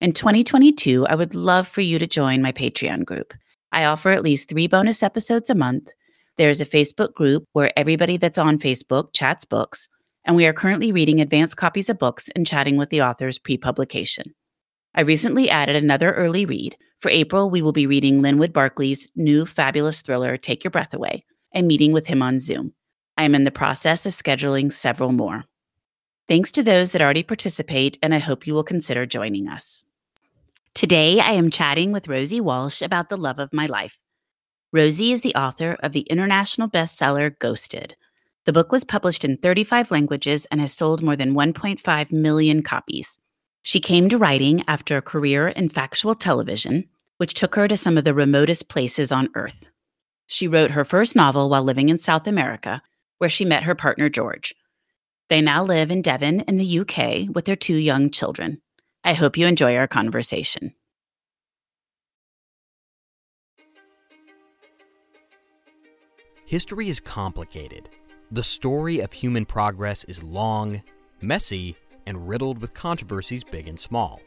In 2022, I would love for you to join my Patreon group. I offer at least three bonus episodes a month. There's a Facebook group where everybody that's on Facebook chats books, and we are currently reading advanced copies of books and chatting with the authors pre publication. I recently added another early read. For April, we will be reading Linwood Barclay's new fabulous thriller, Take Your Breath Away, and meeting with him on Zoom. I am in the process of scheduling several more. Thanks to those that already participate, and I hope you will consider joining us. Today, I am chatting with Rosie Walsh about the love of my life. Rosie is the author of the international bestseller Ghosted. The book was published in 35 languages and has sold more than 1.5 million copies. She came to writing after a career in factual television, which took her to some of the remotest places on Earth. She wrote her first novel while living in South America, where she met her partner George. They now live in Devon in the UK with their two young children. I hope you enjoy our conversation. History is complicated. The story of human progress is long, messy, and riddled with controversies big and small.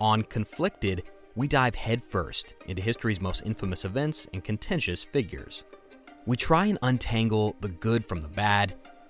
On Conflicted, we dive headfirst into history's most infamous events and contentious figures. We try and untangle the good from the bad,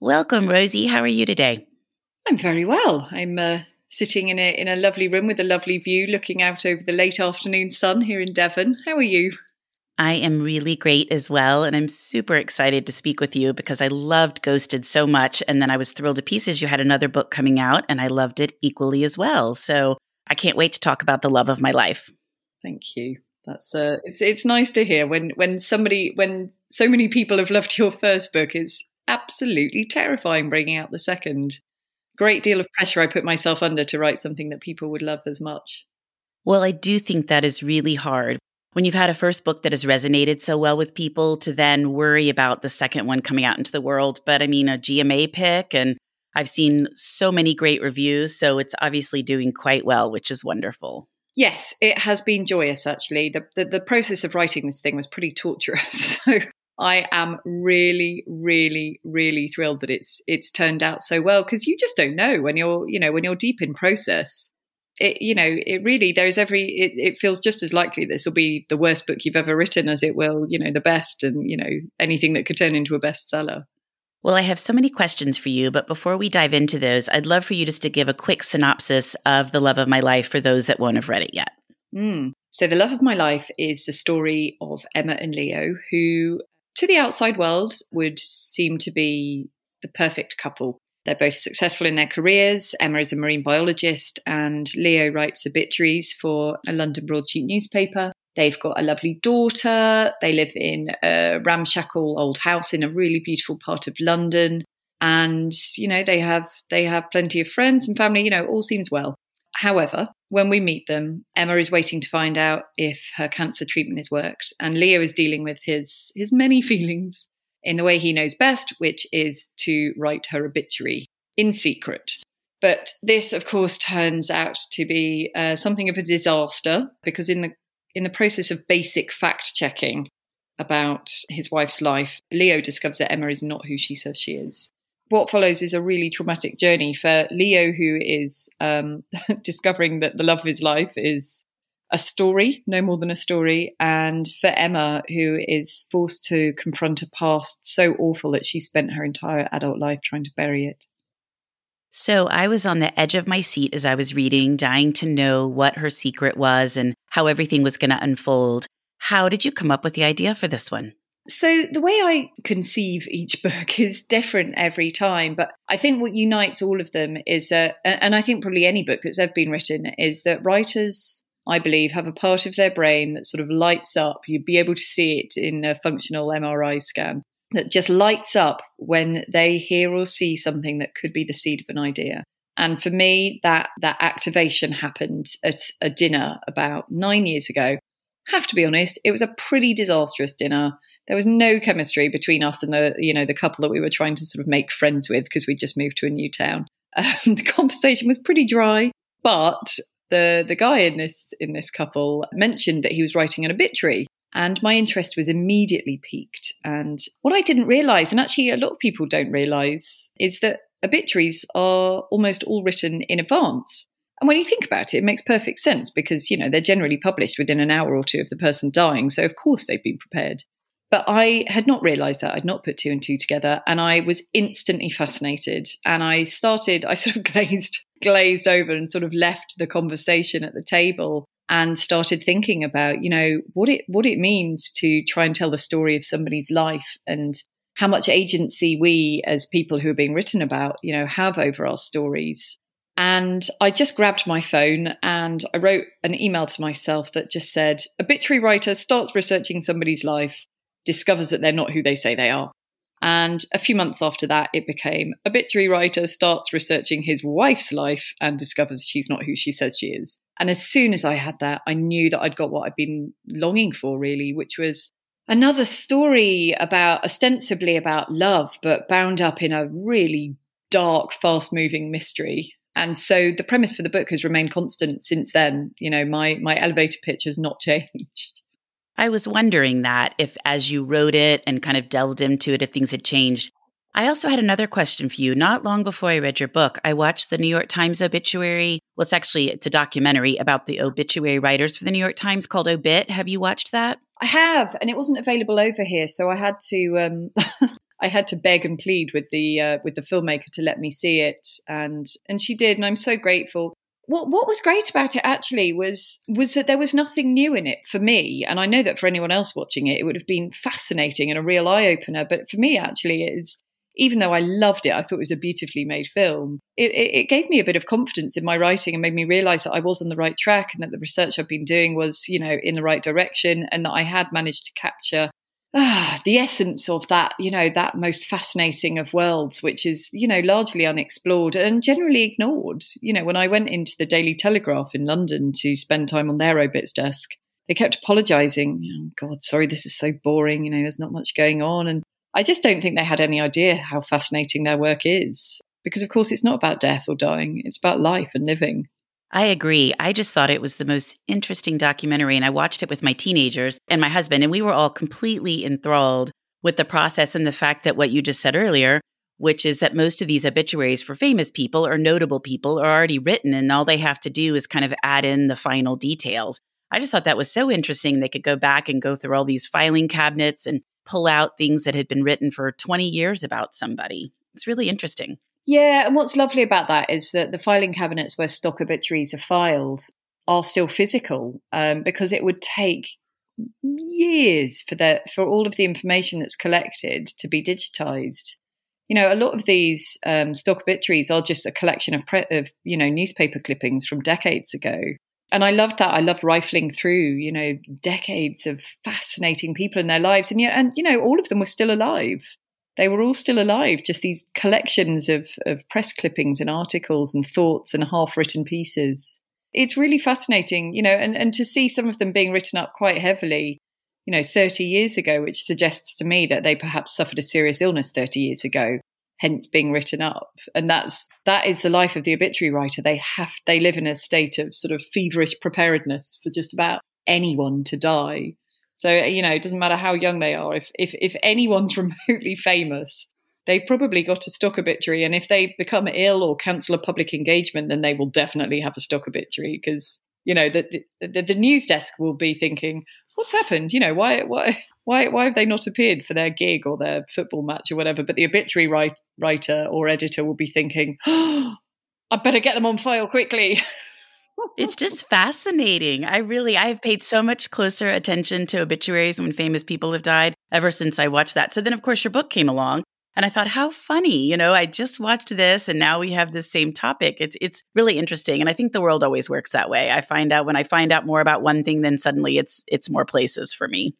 Welcome, Rosie. How are you today? I'm very well. I'm uh, sitting in a in a lovely room with a lovely view, looking out over the late afternoon sun here in Devon. How are you? I am really great as well, and I'm super excited to speak with you because I loved Ghosted so much, and then I was thrilled to pieces you had another book coming out, and I loved it equally as well. So I can't wait to talk about the love of my life. Thank you. That's uh, it's it's nice to hear when when somebody when so many people have loved your first book. It's absolutely terrifying bringing out the second great deal of pressure I put myself under to write something that people would love as much. Well, I do think that is really hard. When you've had a first book that has resonated so well with people to then worry about the second one coming out into the world. But I mean, a GMA pick, and I've seen so many great reviews. So it's obviously doing quite well, which is wonderful. Yes, it has been joyous actually. The, the, the process of writing this thing was pretty torturous. So I am really, really, really thrilled that it's it's turned out so well because you just don't know when you're you know when you're deep in process. It you know it really there's every it, it feels just as likely this will be the worst book you've ever written as it will you know the best and you know anything that could turn into a bestseller. Well, I have so many questions for you, but before we dive into those, I'd love for you just to give a quick synopsis of The Love of My Life for those that won't have read it yet. Mm. So, The Love of My Life is the story of Emma and Leo, who to the outside world would seem to be the perfect couple. They're both successful in their careers. Emma is a marine biologist, and Leo writes obituaries for a London broadsheet newspaper. They've got a lovely daughter. They live in a ramshackle old house in a really beautiful part of London. And, you know, they have they have plenty of friends and family, you know, all seems well. However, when we meet them, Emma is waiting to find out if her cancer treatment has worked, and Leo is dealing with his his many feelings in the way he knows best, which is to write her obituary in secret. But this, of course, turns out to be uh, something of a disaster because in the in the process of basic fact checking about his wife's life, Leo discovers that Emma is not who she says she is. What follows is a really traumatic journey for Leo, who is um, discovering that the love of his life is a story, no more than a story, and for Emma, who is forced to confront a past so awful that she spent her entire adult life trying to bury it. So I was on the edge of my seat as I was reading, dying to know what her secret was and how everything was going to unfold. How did you come up with the idea for this one? So, the way I conceive each book is different every time, but I think what unites all of them is, uh, and I think probably any book that's ever been written, is that writers, I believe, have a part of their brain that sort of lights up. You'd be able to see it in a functional MRI scan that just lights up when they hear or see something that could be the seed of an idea. And for me, that that activation happened at a dinner about nine years ago. Have to be honest, it was a pretty disastrous dinner. There was no chemistry between us and the you know the couple that we were trying to sort of make friends with because we just moved to a new town. Um, the conversation was pretty dry, but the the guy in this in this couple mentioned that he was writing an obituary and my interest was immediately piqued. And what I didn't realize, and actually a lot of people don't realize, is that obituaries are almost all written in advance. And when you think about it, it makes perfect sense because, you know, they're generally published within an hour or two of the person dying. So, of course, they've been prepared. But I had not realized that. I'd not put two and two together. And I was instantly fascinated. And I started, I sort of glazed, glazed over and sort of left the conversation at the table and started thinking about, you know, what it what it means to try and tell the story of somebody's life and how much agency we as people who are being written about, you know, have over our stories. And I just grabbed my phone and I wrote an email to myself that just said, obituary writer starts researching somebody's life, discovers that they're not who they say they are. And a few months after that, it became obituary writer starts researching his wife's life and discovers she's not who she says she is. And as soon as I had that, I knew that I'd got what I'd been longing for, really, which was another story about ostensibly about love, but bound up in a really dark, fast moving mystery. And so the premise for the book has remained constant since then. You know, my my elevator pitch has not changed. I was wondering that if, as you wrote it and kind of delved into it, if things had changed. I also had another question for you. Not long before I read your book, I watched the New York Times obituary. Well, it's actually it's a documentary about the obituary writers for the New York Times called Obit. Have you watched that? I have, and it wasn't available over here, so I had to um, I had to beg and plead with the uh, with the filmmaker to let me see it, and and she did, and I'm so grateful what what was great about it actually was was that there was nothing new in it for me, and I know that for anyone else watching it, it would have been fascinating and a real eye opener. But for me, actually, is even though I loved it, I thought it was a beautifully made film. It, it, it gave me a bit of confidence in my writing and made me realize that I was on the right track and that the research I've been doing was, you know, in the right direction, and that I had managed to capture ah, the essence of that, you know, that most fascinating of worlds, which is, you know, largely unexplored and generally ignored. You know, when I went into the Daily Telegraph in London to spend time on their obits desk, they kept apologizing. Oh, God, sorry, this is so boring. You know, there's not much going on. And I just don't think they had any idea how fascinating their work is. Because, of course, it's not about death or dying, it's about life and living. I agree. I just thought it was the most interesting documentary, and I watched it with my teenagers and my husband, and we were all completely enthralled with the process and the fact that what you just said earlier, which is that most of these obituaries for famous people or notable people are already written, and all they have to do is kind of add in the final details. I just thought that was so interesting. They could go back and go through all these filing cabinets and pull out things that had been written for 20 years about somebody. It's really interesting. Yeah, and what's lovely about that is that the filing cabinets where stock obituaries are filed are still physical um, because it would take years for the for all of the information that's collected to be digitized. You know, a lot of these um, stock obituaries are just a collection of, pre- of you know newspaper clippings from decades ago. And I loved that. I loved rifling through, you know, decades of fascinating people in their lives, and yet, and you know, all of them were still alive they were all still alive, just these collections of, of press clippings and articles and thoughts and half written pieces. It's really fascinating, you know, and, and to see some of them being written up quite heavily, you know, 30 years ago, which suggests to me that they perhaps suffered a serious illness 30 years ago. hence being written up. And that's that is the life of the obituary writer. They have they live in a state of sort of feverish preparedness for just about anyone to die. So uh, you know, it doesn't matter how young they are. If if if anyone's remotely famous, they probably got a stock obituary. And if they become ill or cancel a public engagement, then they will definitely have a stock obituary because you know the, the, the news desk will be thinking, "What's happened? You know, why why why why have they not appeared for their gig or their football match or whatever?" But the obituary write, writer or editor will be thinking, oh, "I better get them on file quickly." it's just fascinating. I really I have paid so much closer attention to obituaries when famous people have died ever since I watched that. So then of course your book came along and I thought, how funny, you know, I just watched this and now we have this same topic. It's it's really interesting. And I think the world always works that way. I find out when I find out more about one thing, then suddenly it's it's more places for me.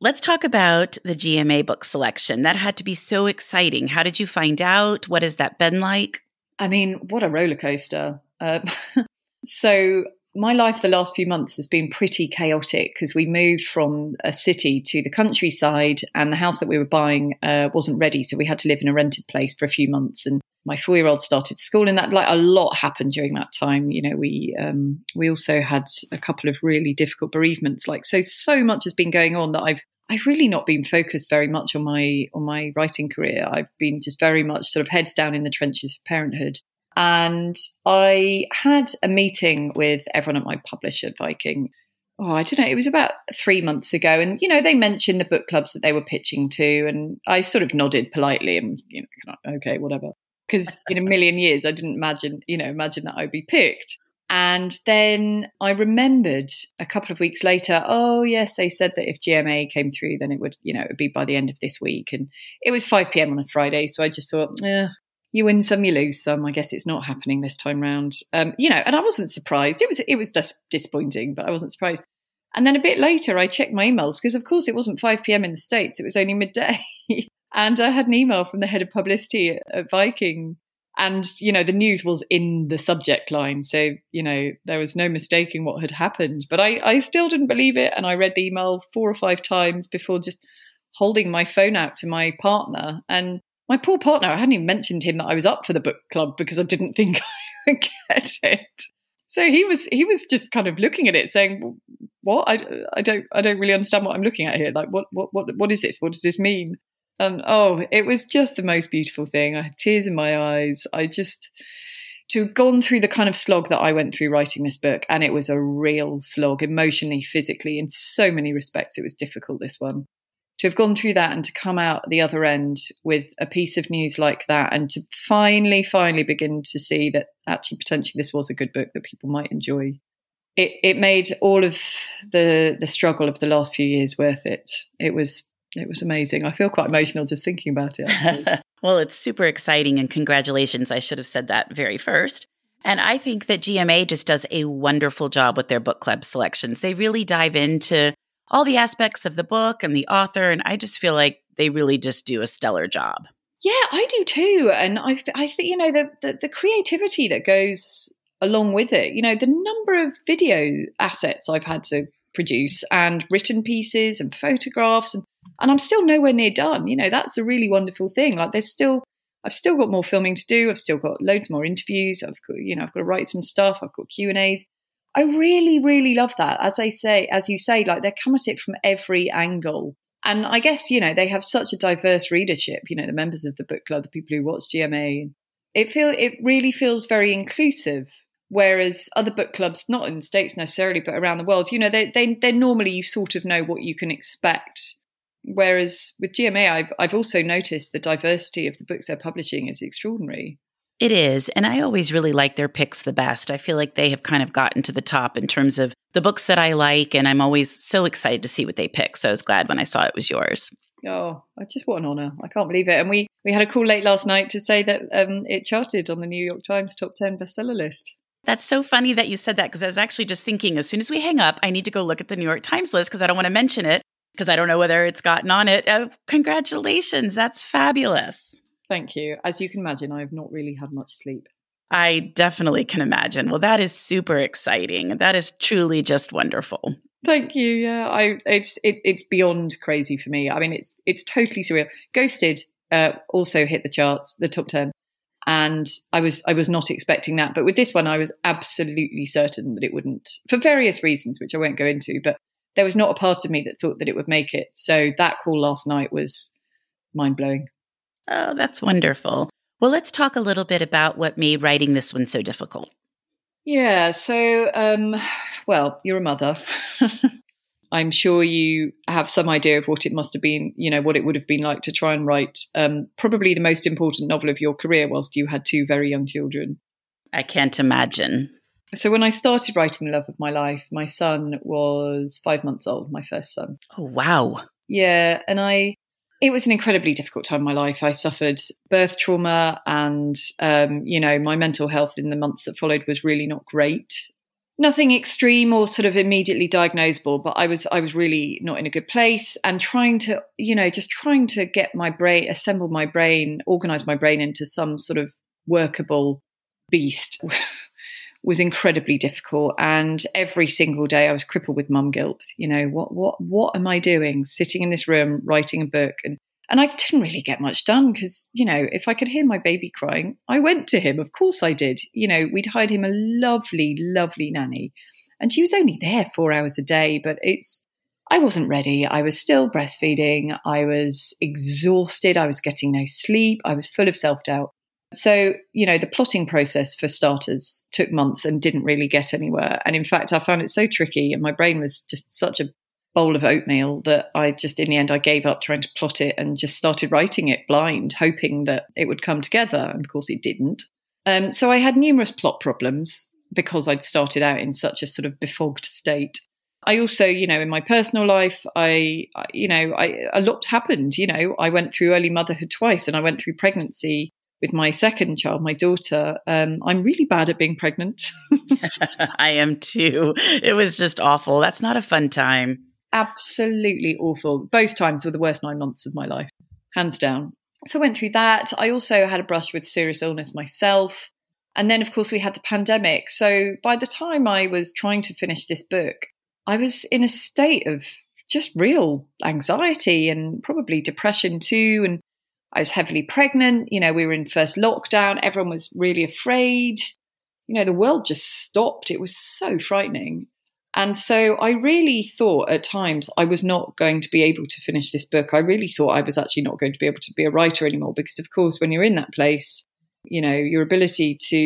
Let's talk about the GMA book selection. That had to be so exciting. How did you find out? What has that been like? I mean, what a roller coaster. Uh, so my life the last few months has been pretty chaotic because we moved from a city to the countryside and the house that we were buying uh, wasn't ready so we had to live in a rented place for a few months and my four year old started school and that like a lot happened during that time you know we um, we also had a couple of really difficult bereavements like so so much has been going on that i've I've really not been focused very much on my on my writing career. I've been just very much sort of heads down in the trenches of parenthood. And I had a meeting with everyone at my publisher, Viking. Oh, I don't know. It was about three months ago. And, you know, they mentioned the book clubs that they were pitching to. And I sort of nodded politely and, you know, okay, whatever. Because in a million years, I didn't imagine, you know, imagine that I'd be picked. And then I remembered a couple of weeks later, oh, yes, they said that if GMA came through, then it would, you know, it would be by the end of this week. And it was 5 p.m. on a Friday. So I just thought, eh, you win some, you lose some. I guess it's not happening this time round. Um, you know, and I wasn't surprised. It was it was just disappointing, but I wasn't surprised. And then a bit later, I checked my emails because, of course, it wasn't 5 p.m. in the States. It was only midday. and I had an email from the head of publicity at Viking. And, you know, the news was in the subject line. So, you know, there was no mistaking what had happened. But I, I still didn't believe it. And I read the email four or five times before just holding my phone out to my partner. And my poor partner, I hadn't even mentioned him that I was up for the book club because I didn't think I would get it. So he was he was just kind of looking at it, saying, "What? I, I don't I don't really understand what I'm looking at here. Like, what what what what is this? What does this mean?" And oh, it was just the most beautiful thing. I had tears in my eyes. I just to have gone through the kind of slog that I went through writing this book, and it was a real slog, emotionally, physically, in so many respects. It was difficult. This one, to have gone through that and to come out the other end with a piece of news like that and to finally finally begin to see that actually potentially this was a good book that people might enjoy. It, it made all of the the struggle of the last few years worth it. It was it was amazing. I feel quite emotional just thinking about it well it's super exciting and congratulations. I should have said that very first. And I think that GMA just does a wonderful job with their book club selections. They really dive into all the aspects of the book and the author. And I just feel like they really just do a stellar job. Yeah, I do too. And I've, I think, you know, the, the, the creativity that goes along with it, you know, the number of video assets I've had to produce and written pieces and photographs and, and I'm still nowhere near done. You know, that's a really wonderful thing. Like there's still I've still got more filming to do. I've still got loads more interviews. I've got, you know, I've got to write some stuff. I've got Q and A's. I really, really love that. As I say, as you say, like they come at it from every angle. And I guess, you know, they have such a diverse readership, you know, the members of the book club, the people who watch GMA. It feel it really feels very inclusive. Whereas other book clubs, not in States necessarily, but around the world, you know, they they they normally you sort of know what you can expect. Whereas with GMA, I've I've also noticed the diversity of the books they're publishing is extraordinary. It is. And I always really like their picks the best. I feel like they have kind of gotten to the top in terms of the books that I like. And I'm always so excited to see what they pick. So I was glad when I saw it was yours. Oh, I just what an honor! I can't believe it. And we we had a call late last night to say that um, it charted on the New York Times top ten bestseller list. That's so funny that you said that because I was actually just thinking as soon as we hang up, I need to go look at the New York Times list because I don't want to mention it because I don't know whether it's gotten on it. Oh, congratulations! That's fabulous. Thank you. As you can imagine, I have not really had much sleep. I definitely can imagine. Well, that is super exciting. That is truly just wonderful. Thank you. Yeah, I it's it, it's beyond crazy for me. I mean, it's it's totally surreal. Ghosted uh, also hit the charts, the top 10. And I was I was not expecting that, but with this one, I was absolutely certain that it wouldn't, for various reasons, which I won't go into. But there was not a part of me that thought that it would make it. So that call last night was mind blowing. Oh, that's wonderful. Well, let's talk a little bit about what made writing this one so difficult. Yeah. So, um, well, you're a mother. I'm sure you have some idea of what it must have been, you know, what it would have been like to try and write um, probably the most important novel of your career whilst you had two very young children. I can't imagine. So, when I started writing The Love of My Life, my son was five months old, my first son. Oh, wow. Yeah. And I, it was an incredibly difficult time in my life. I suffered birth trauma, and, um, you know, my mental health in the months that followed was really not great nothing extreme or sort of immediately diagnosable but i was i was really not in a good place and trying to you know just trying to get my brain assemble my brain organize my brain into some sort of workable beast was incredibly difficult and every single day i was crippled with mum guilt you know what what what am i doing sitting in this room writing a book and and I didn't really get much done because, you know, if I could hear my baby crying, I went to him. Of course I did. You know, we'd hired him a lovely, lovely nanny. And she was only there four hours a day, but it's, I wasn't ready. I was still breastfeeding. I was exhausted. I was getting no sleep. I was full of self doubt. So, you know, the plotting process for starters took months and didn't really get anywhere. And in fact, I found it so tricky and my brain was just such a bowl of oatmeal that I just, in the end, I gave up trying to plot it and just started writing it blind, hoping that it would come together. And of course, it didn't. Um, so I had numerous plot problems because I'd started out in such a sort of befogged state. I also, you know, in my personal life, I, you know, I, a lot happened. You know, I went through early motherhood twice and I went through pregnancy with my second child, my daughter. Um, I'm really bad at being pregnant. I am too. It was just awful. That's not a fun time absolutely awful. Both times were the worst nine months of my life, hands down. So I went through that. I also had a brush with serious illness myself. And then, of course, we had the pandemic. So by the time I was trying to finish this book, I was in a state of just real anxiety and probably depression too. And I was heavily pregnant. You know, we were in first lockdown. Everyone was really afraid. You know, the world just stopped. It was so frightening. And so I really thought at times I was not going to be able to finish this book. I really thought I was actually not going to be able to be a writer anymore because, of course, when you're in that place, you know, your ability to,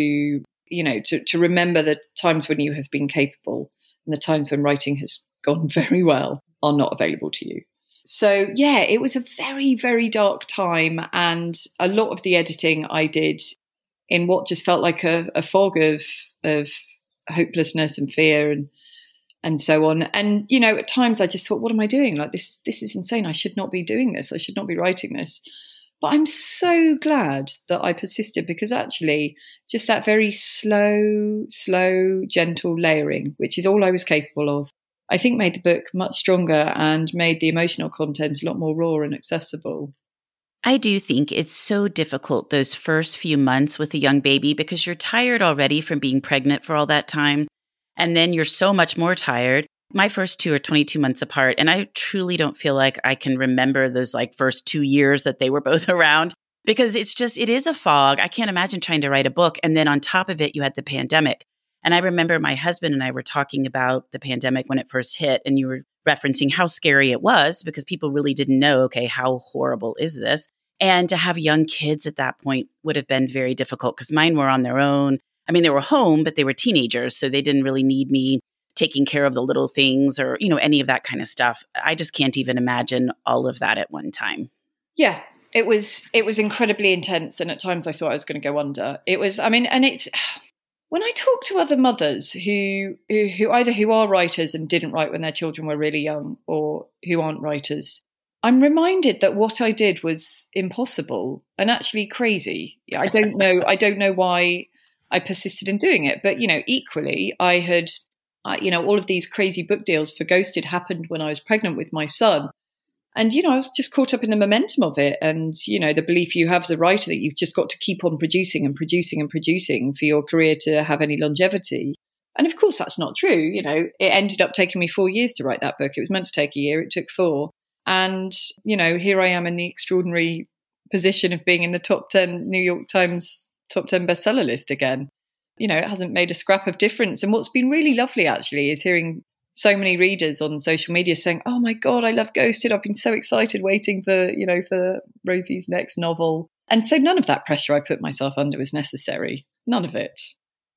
you know, to, to remember the times when you have been capable and the times when writing has gone very well are not available to you. So, yeah, it was a very, very dark time. And a lot of the editing I did in what just felt like a, a fog of, of hopelessness and fear and and so on. And you know, at times I just thought, what am I doing? Like this, this is insane. I should not be doing this. I should not be writing this. But I'm so glad that I persisted because actually, just that very slow, slow, gentle layering, which is all I was capable of, I think made the book much stronger and made the emotional content a lot more raw and accessible. I do think it's so difficult those first few months with a young baby because you're tired already from being pregnant for all that time. And then you're so much more tired. My first two are 22 months apart. And I truly don't feel like I can remember those like first two years that they were both around because it's just, it is a fog. I can't imagine trying to write a book. And then on top of it, you had the pandemic. And I remember my husband and I were talking about the pandemic when it first hit, and you were referencing how scary it was because people really didn't know, okay, how horrible is this? And to have young kids at that point would have been very difficult because mine were on their own. I mean, they were home, but they were teenagers, so they didn't really need me taking care of the little things or, you know, any of that kind of stuff. I just can't even imagine all of that at one time. Yeah. It was it was incredibly intense and at times I thought I was going to go under. It was I mean and it's when I talk to other mothers who, who who either who are writers and didn't write when their children were really young or who aren't writers, I'm reminded that what I did was impossible and actually crazy. I don't know. I don't know why I persisted in doing it. But, you know, equally, I had, you know, all of these crazy book deals for Ghosted happened when I was pregnant with my son. And, you know, I was just caught up in the momentum of it and, you know, the belief you have as a writer that you've just got to keep on producing and producing and producing for your career to have any longevity. And of course, that's not true. You know, it ended up taking me four years to write that book. It was meant to take a year, it took four. And, you know, here I am in the extraordinary position of being in the top 10 New York Times top 10 bestseller list again. You know, it hasn't made a scrap of difference. And what's been really lovely actually is hearing so many readers on social media saying, "Oh my god, I love Ghosted. I've been so excited waiting for, you know, for Rosie's next novel." And so none of that pressure I put myself under was necessary. None of it.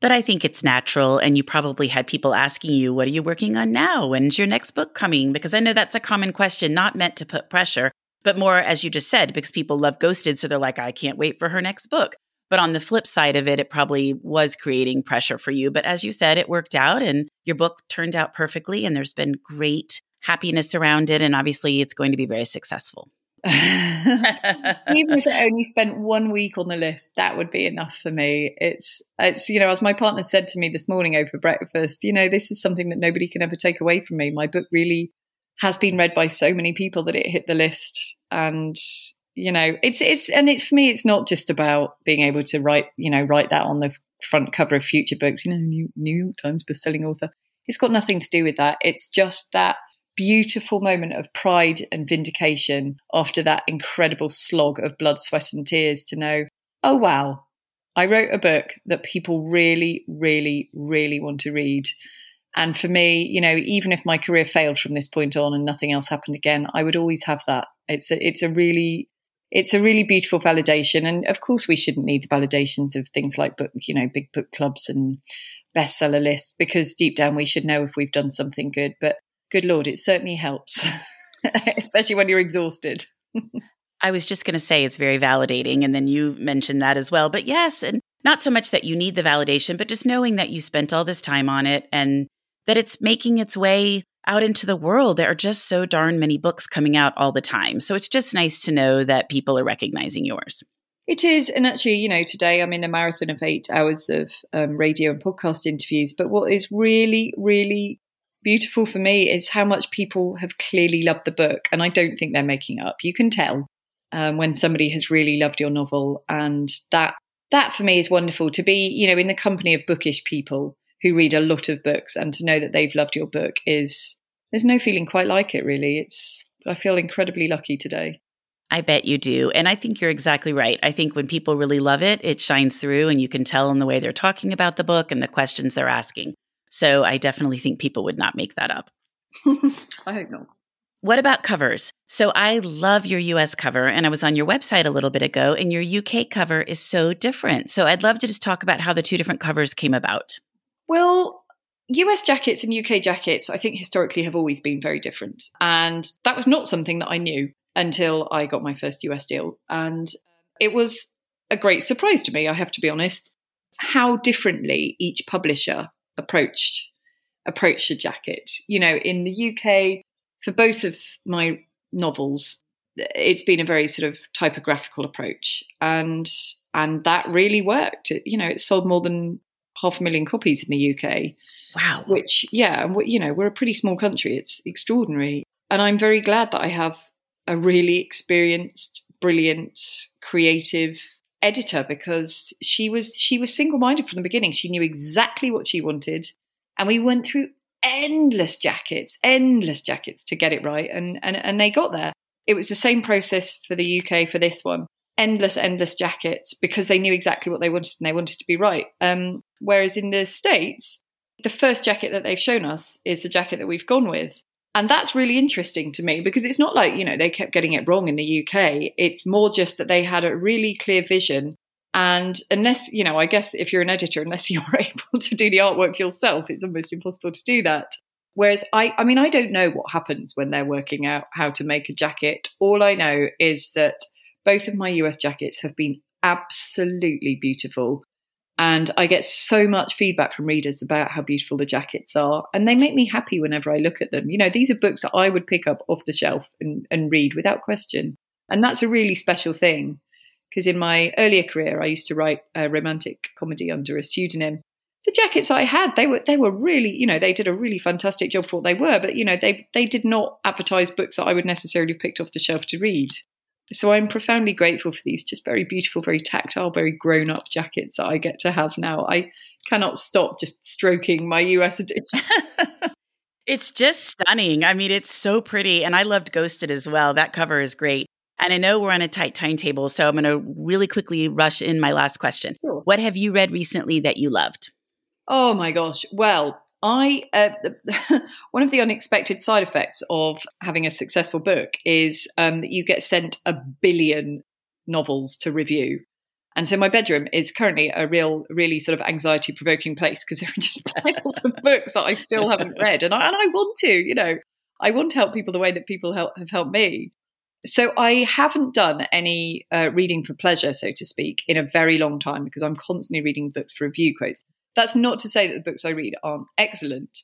But I think it's natural. And you probably had people asking you, What are you working on now? When's your next book coming? Because I know that's a common question, not meant to put pressure, but more, as you just said, because people love Ghosted. So they're like, I can't wait for her next book. But on the flip side of it, it probably was creating pressure for you. But as you said, it worked out and your book turned out perfectly. And there's been great happiness around it. And obviously, it's going to be very successful. Even if it only spent one week on the list, that would be enough for me. It's it's you know, as my partner said to me this morning over breakfast, you know, this is something that nobody can ever take away from me. My book really has been read by so many people that it hit the list and you know it's it's and it's for me it's not just about being able to write you know write that on the front cover of future books you know new, new york times best-selling author it's got nothing to do with that it's just that beautiful moment of pride and vindication after that incredible slog of blood, sweat, and tears to know, oh, wow, I wrote a book that people really, really, really want to read. And for me, you know, even if my career failed from this point on and nothing else happened again, I would always have that. It's a, it's a really, it's a really beautiful validation. And of course, we shouldn't need the validations of things like book, you know, big book clubs and bestseller lists because deep down we should know if we've done something good. But good lord, it certainly helps, especially when you're exhausted. I was just going to say it's very validating. And then you mentioned that as well. But yes, and not so much that you need the validation, but just knowing that you spent all this time on it and that it's making its way out into the world. There are just so darn many books coming out all the time. So it's just nice to know that people are recognizing yours. It is. And actually, you know, today I'm in a marathon of eight hours of um, radio and podcast interviews. But what is really, really beautiful for me is how much people have clearly loved the book. And I don't think they're making up. You can tell um, when somebody has really loved your novel. And that, that for me is wonderful to be, you know, in the company of bookish people who read a lot of books and to know that they've loved your book is, there's no feeling quite like it really. It's, I feel incredibly lucky today. I bet you do. And I think you're exactly right. I think when people really love it, it shines through and you can tell in the way they're talking about the book and the questions they're asking. So I definitely think people would not make that up. I hope not. What about covers? So I love your US cover, and I was on your website a little bit ago, and your UK cover is so different. So I'd love to just talk about how the two different covers came about. Well, US jackets and UK jackets, I think historically have always been very different. And that was not something that I knew until I got my first US deal. And it was a great surprise to me, I have to be honest, how differently each publisher approached approached a jacket. You know, in the UK, for both of my novels, it's been a very sort of typographical approach, and and that really worked. It, you know, it sold more than half a million copies in the UK. Wow. Which, yeah, and you know, we're a pretty small country. It's extraordinary, and I'm very glad that I have a really experienced, brilliant, creative editor because she was she was single-minded from the beginning. She knew exactly what she wanted, and we went through endless jackets, endless jackets to get it right, and and and they got there. It was the same process for the UK for this one. Endless, endless jackets because they knew exactly what they wanted and they wanted to be right. Um, whereas in the States, the first jacket that they've shown us is the jacket that we've gone with. And that's really interesting to me because it's not like, you know, they kept getting it wrong in the UK. It's more just that they had a really clear vision. And unless, you know, I guess if you're an editor, unless you're able to do the artwork yourself, it's almost impossible to do that. Whereas I, I mean, I don't know what happens when they're working out how to make a jacket. All I know is that both of my US jackets have been absolutely beautiful. And I get so much feedback from readers about how beautiful the jackets are. And they make me happy whenever I look at them. You know, these are books that I would pick up off the shelf and, and read without question. And that's a really special thing. Because in my earlier career, I used to write a romantic comedy under a pseudonym. The jackets I had, they were they were really, you know, they did a really fantastic job for what they were, but you know, they they did not advertise books that I would necessarily have picked off the shelf to read. So I'm profoundly grateful for these just very beautiful, very tactile, very grown up jackets that I get to have now. I cannot stop just stroking my US edition. it's just stunning. I mean, it's so pretty. And I loved Ghosted as well. That cover is great. And I know we're on a tight timetable, so I'm going to really quickly rush in my last question. Sure. What have you read recently that you loved? Oh my gosh. Well, I uh, one of the unexpected side effects of having a successful book is um, that you get sent a billion novels to review. And so my bedroom is currently a real, really sort of anxiety provoking place because there are just piles of books that I still haven't read. And I, and I want to, you know, I want to help people the way that people help, have helped me. So I haven't done any uh, reading for pleasure, so to speak, in a very long time because I'm constantly reading books for review quotes. That's not to say that the books I read aren't excellent,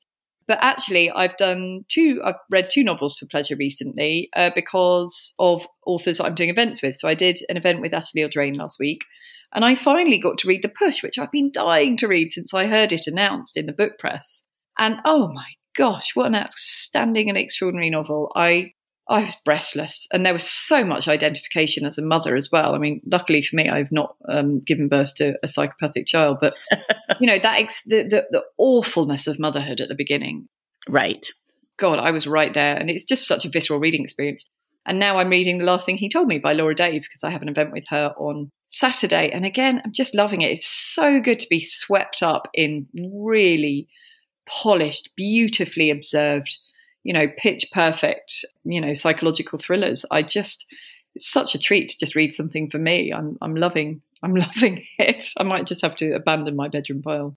but actually, I've done two. I've read two novels for pleasure recently uh, because of authors that I'm doing events with. So I did an event with Ashley Audrain last week, and I finally got to read The Push, which I've been dying to read since I heard it announced in the book press. And oh my gosh, what an outstanding and extraordinary novel! I I was breathless, and there was so much identification as a mother as well. I mean, luckily for me, I've not um, given birth to a psychopathic child, but you know that ex- the, the, the awfulness of motherhood at the beginning. Right. God, I was right there, and it's just such a visceral reading experience. And now I'm reading the last thing he told me by Laura Dave because I have an event with her on Saturday, and again, I'm just loving it. It's so good to be swept up in really polished, beautifully observed you know, pitch perfect, you know, psychological thrillers. I just, it's such a treat to just read something for me. I'm, I'm loving, I'm loving it. I might just have to abandon my bedroom pile.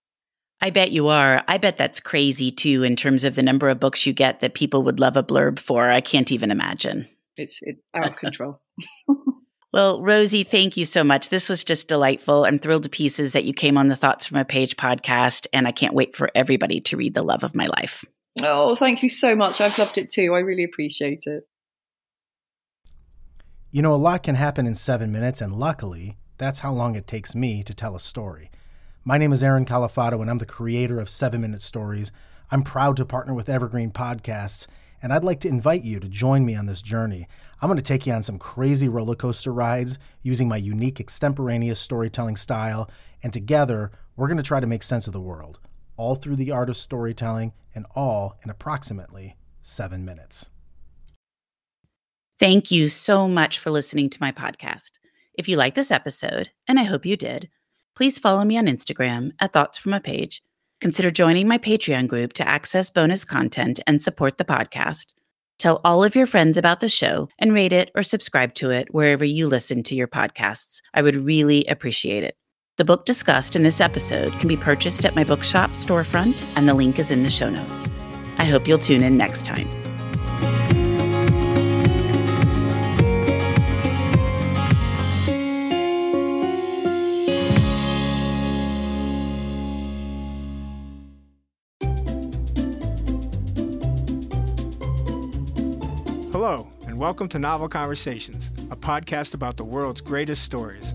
I bet you are. I bet that's crazy too, in terms of the number of books you get that people would love a blurb for. I can't even imagine. It's, it's out of control. Well, Rosie, thank you so much. This was just delightful. I'm thrilled to pieces that you came on the Thoughts from a Page podcast, and I can't wait for everybody to read The Love of My Life. Oh, thank you so much. I've loved it too. I really appreciate it. You know, a lot can happen in seven minutes, and luckily, that's how long it takes me to tell a story. My name is Aaron Califato, and I'm the creator of Seven Minute Stories. I'm proud to partner with Evergreen Podcasts, and I'd like to invite you to join me on this journey. I'm going to take you on some crazy roller coaster rides using my unique extemporaneous storytelling style, and together, we're going to try to make sense of the world all through the art of storytelling, and all in approximately seven minutes. Thank you so much for listening to my podcast. If you like this episode, and I hope you did, please follow me on Instagram at Thoughts from a Page. Consider joining my Patreon group to access bonus content and support the podcast. Tell all of your friends about the show and rate it or subscribe to it wherever you listen to your podcasts. I would really appreciate it. The book discussed in this episode can be purchased at my bookshop storefront, and the link is in the show notes. I hope you'll tune in next time. Hello, and welcome to Novel Conversations, a podcast about the world's greatest stories.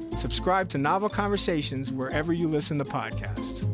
Subscribe to Novel Conversations wherever you listen to podcasts.